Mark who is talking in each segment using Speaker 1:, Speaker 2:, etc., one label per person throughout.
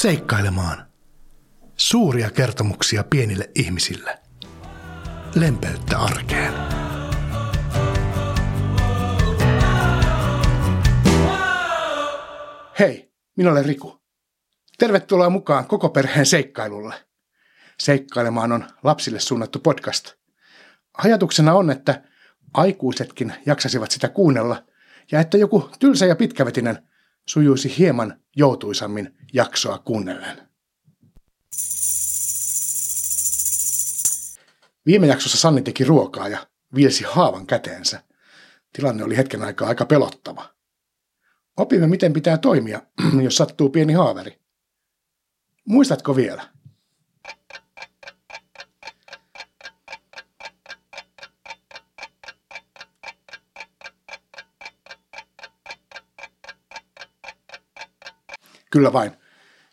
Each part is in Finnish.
Speaker 1: Seikkailemaan. Suuria kertomuksia pienille ihmisille. Lempeyttä arkeen.
Speaker 2: Hei, minä olen Riku. Tervetuloa mukaan koko perheen seikkailulle. Seikkailemaan on lapsille suunnattu podcast. Ajatuksena on, että aikuisetkin jaksasivat sitä kuunnella ja että joku tylsä ja pitkävetinen sujuisi hieman joutuisammin jaksoa kuunnellen. Viime jaksossa Sanni teki ruokaa ja viilsi haavan käteensä. Tilanne oli hetken aikaa aika pelottava. Opimme, miten pitää toimia, jos sattuu pieni haaveri. Muistatko vielä? Kyllä vain.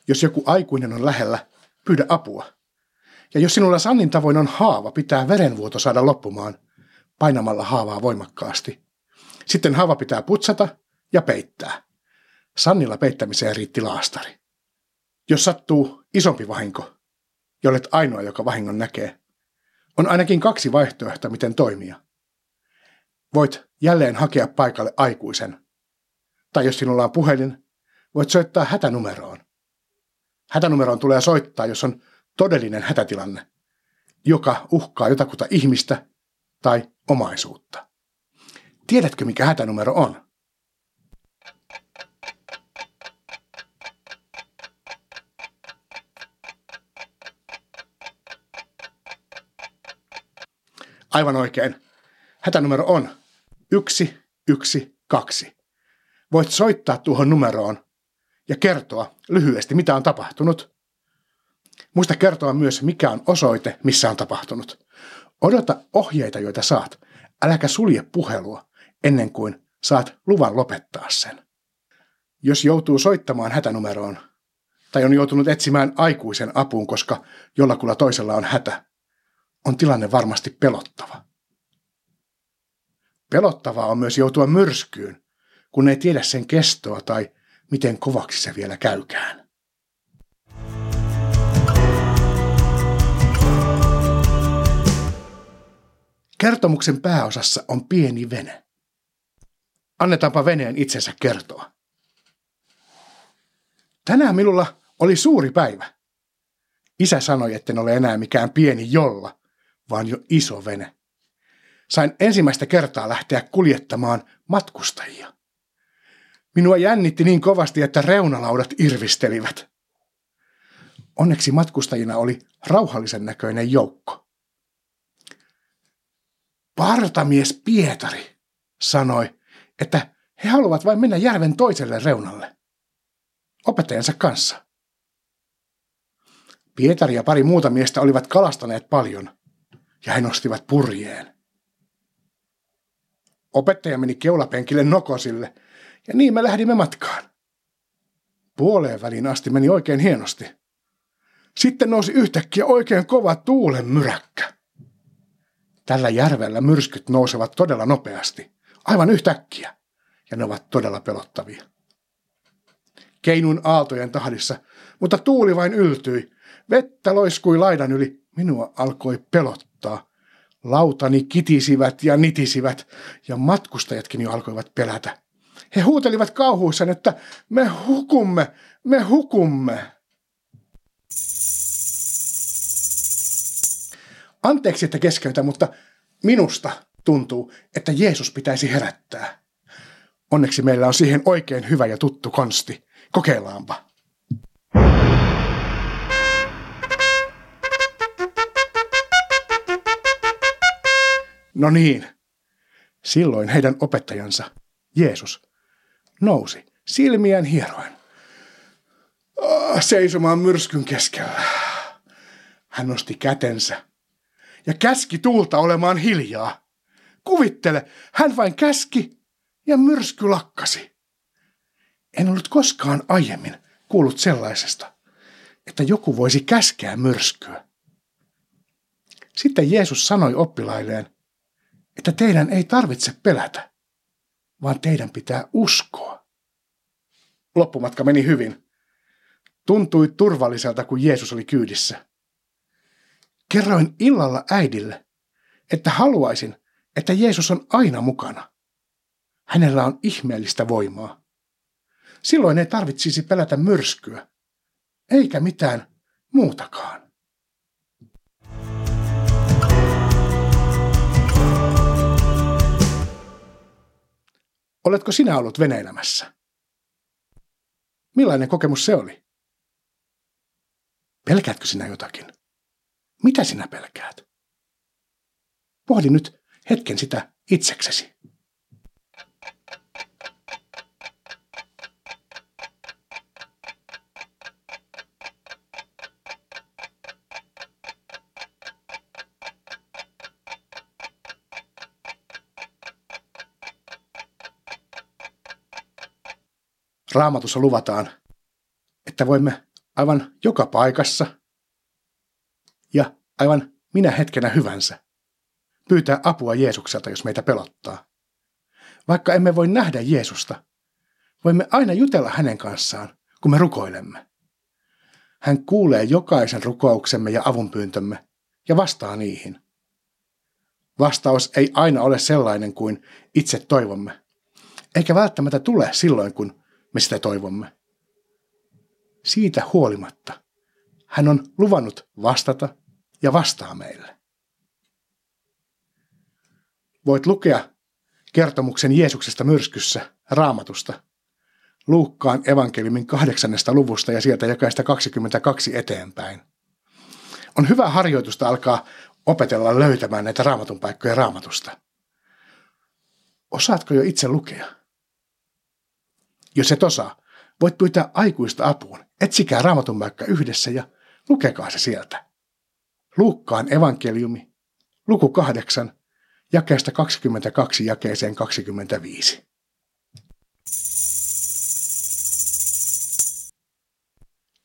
Speaker 2: Jos joku aikuinen on lähellä, pyydä apua. Ja jos sinulla Sannin tavoin on haava, pitää verenvuoto saada loppumaan painamalla haavaa voimakkaasti. Sitten haava pitää putsata ja peittää. Sannilla peittämiseen riitti laastari. Jos sattuu isompi vahinko, jollet ainoa, joka vahingon näkee, on ainakin kaksi vaihtoehtoa, miten toimia. Voit jälleen hakea paikalle aikuisen. Tai jos sinulla on puhelin, voit soittaa hätänumeroon. Hätänumeroon tulee soittaa, jos on todellinen hätätilanne, joka uhkaa jotakuta ihmistä tai omaisuutta. Tiedätkö, mikä hätänumero on? Aivan oikein. Hätänumero on 112. Voit soittaa tuohon numeroon ja kertoa lyhyesti, mitä on tapahtunut. Muista kertoa myös, mikä on osoite, missä on tapahtunut. Odota ohjeita, joita saat. Äläkä sulje puhelua ennen kuin saat luvan lopettaa sen. Jos joutuu soittamaan hätänumeroon tai on joutunut etsimään aikuisen apuun, koska jollakulla toisella on hätä, on tilanne varmasti pelottava. Pelottavaa on myös joutua myrskyyn, kun ei tiedä sen kestoa tai miten kovaksi se vielä käykään. Kertomuksen pääosassa on pieni vene. Annetaanpa veneen itsensä kertoa. Tänään minulla oli suuri päivä. Isä sanoi, etten ole enää mikään pieni jolla, vaan jo iso vene. Sain ensimmäistä kertaa lähteä kuljettamaan matkustajia. Minua jännitti niin kovasti, että reunalaudat irvistelivät. Onneksi matkustajina oli rauhallisen näköinen joukko. Partamies Pietari sanoi, että he haluavat vain mennä järven toiselle reunalle. Opettajansa kanssa. Pietari ja pari muuta miestä olivat kalastaneet paljon, ja he nostivat purjeen. Opettaja meni keulapenkille nokosille – ja niin me lähdimme matkaan. Puoleen väliin asti meni oikein hienosti. Sitten nousi yhtäkkiä oikein kova tuulen myräkkä. Tällä järvellä myrskyt nousevat todella nopeasti, aivan yhtäkkiä, ja ne ovat todella pelottavia. Keinuin aaltojen tahdissa, mutta tuuli vain yltyi. Vettä loiskui laidan yli. Minua alkoi pelottaa. Lautani kitisivät ja nitisivät, ja matkustajatkin jo alkoivat pelätä. He huutelivat kauhuissaan, että me hukumme, me hukumme. Anteeksi, että keskeytä, mutta minusta tuntuu, että Jeesus pitäisi herättää. Onneksi meillä on siihen oikein hyvä ja tuttu konsti. Kokeillaanpa. No niin, silloin heidän opettajansa, Jeesus, nousi silmiään hieroen. Oh, seisomaan myrskyn keskellä. Hän nosti kätensä ja käski tuulta olemaan hiljaa. Kuvittele, hän vain käski ja myrsky lakkasi. En ollut koskaan aiemmin kuullut sellaisesta, että joku voisi käskeä myrskyä. Sitten Jeesus sanoi oppilailleen, että teidän ei tarvitse pelätä vaan teidän pitää uskoa. Loppumatka meni hyvin. Tuntui turvalliselta, kun Jeesus oli kyydissä. Kerroin illalla äidille, että haluaisin, että Jeesus on aina mukana. Hänellä on ihmeellistä voimaa. Silloin ei tarvitsisi pelätä myrskyä, eikä mitään muutakaan. Oletko sinä ollut veneilemässä? Millainen kokemus se oli? Pelkäätkö sinä jotakin? Mitä sinä pelkäät? Pohdi nyt hetken sitä itseksesi. Raamatussa luvataan, että voimme aivan joka paikassa ja aivan minä hetkenä hyvänsä pyytää apua Jeesukselta, jos meitä pelottaa. Vaikka emme voi nähdä Jeesusta, voimme aina jutella hänen kanssaan, kun me rukoilemme. Hän kuulee jokaisen rukouksemme ja avunpyyntömme ja vastaa niihin. Vastaus ei aina ole sellainen kuin itse toivomme, eikä välttämättä tule silloin, kun me sitä toivomme. Siitä huolimatta hän on luvannut vastata ja vastaa meille. Voit lukea kertomuksen Jeesuksesta myrskyssä raamatusta Luukkaan evankeliumin kahdeksannesta luvusta ja sieltä jakaista 22 eteenpäin. On hyvä harjoitusta alkaa opetella löytämään näitä raamatun paikkoja raamatusta. Osaatko jo itse lukea? Jos et osaa, voit pyytää aikuista apuun. Etsikää raamatun paikka yhdessä ja lukekaa se sieltä. Luukkaan evankeliumi, luku 8, jakeesta 22 jakeeseen 25.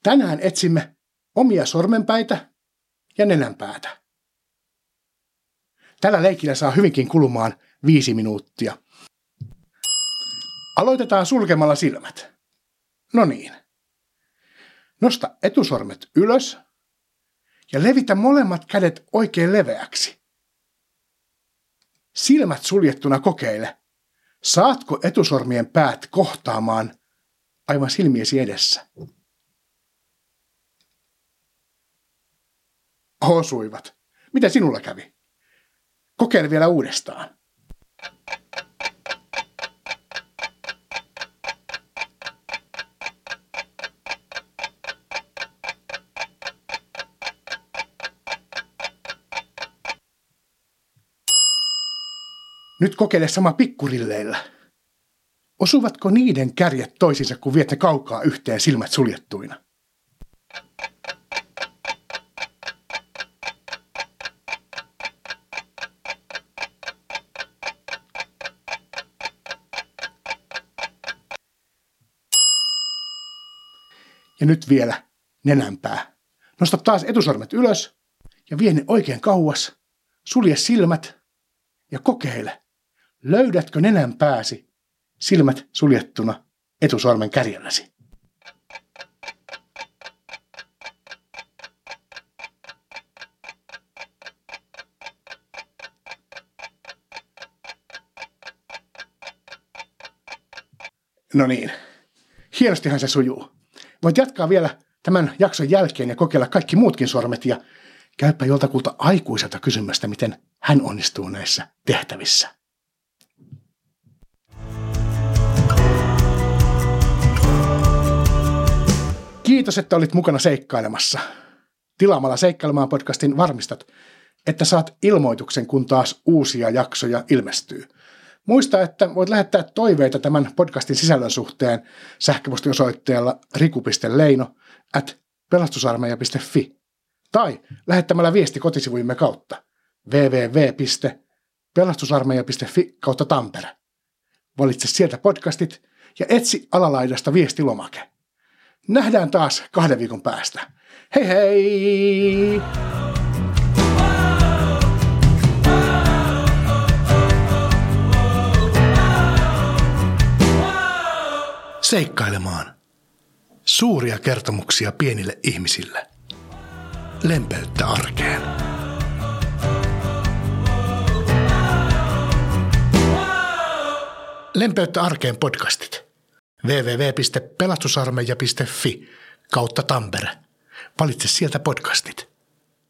Speaker 2: Tänään etsimme omia sormenpäitä ja nenänpäätä. Tällä leikillä saa hyvinkin kulumaan viisi minuuttia. Aloitetaan sulkemalla silmät. No niin. Nosta etusormet ylös ja levitä molemmat kädet oikein leveäksi. Silmät suljettuna kokeile. Saatko etusormien päät kohtaamaan aivan silmiesi edessä? Osuivat. Mitä sinulla kävi? Kokeile vielä uudestaan. Nyt kokeile sama pikkurilleillä. Osuvatko niiden kärjet toisiinsa, kun viette kaukaa yhteen silmät suljettuina? Ja nyt vielä nenänpää. Nosta taas etusormet ylös ja vie ne oikein kauas. Sulje silmät ja kokeile. Löydätkö nenän pääsi, silmät suljettuna etusormen kärjelläsi? No niin, hienostihan se sujuu. Voit jatkaa vielä tämän jakson jälkeen ja kokeilla kaikki muutkin sormet ja käypä joltakulta aikuiselta kysymästä, miten hän onnistuu näissä tehtävissä. Kiitos, että olit mukana seikkailemassa. Tilaamalla Seikkailemaan podcastin varmistat, että saat ilmoituksen, kun taas uusia jaksoja ilmestyy. Muista, että voit lähettää toiveita tämän podcastin sisällön suhteen sähköpostiosoitteella riku.leino at pelastusarmeija.fi tai lähettämällä viesti kotisivujemme kautta www.pelastusarmeija.fi kautta Tampere. Valitse sieltä podcastit ja etsi alalaidasta viestilomake. Nähdään taas kahden viikon päästä. Hei hei!
Speaker 1: Seikkailemaan. Suuria kertomuksia pienille ihmisille. Lempeyttä arkeen. Lempeyttä arkeen podcastit. www.pelastusarmeija.fi kautta Tampere. Valitse sieltä podcastit.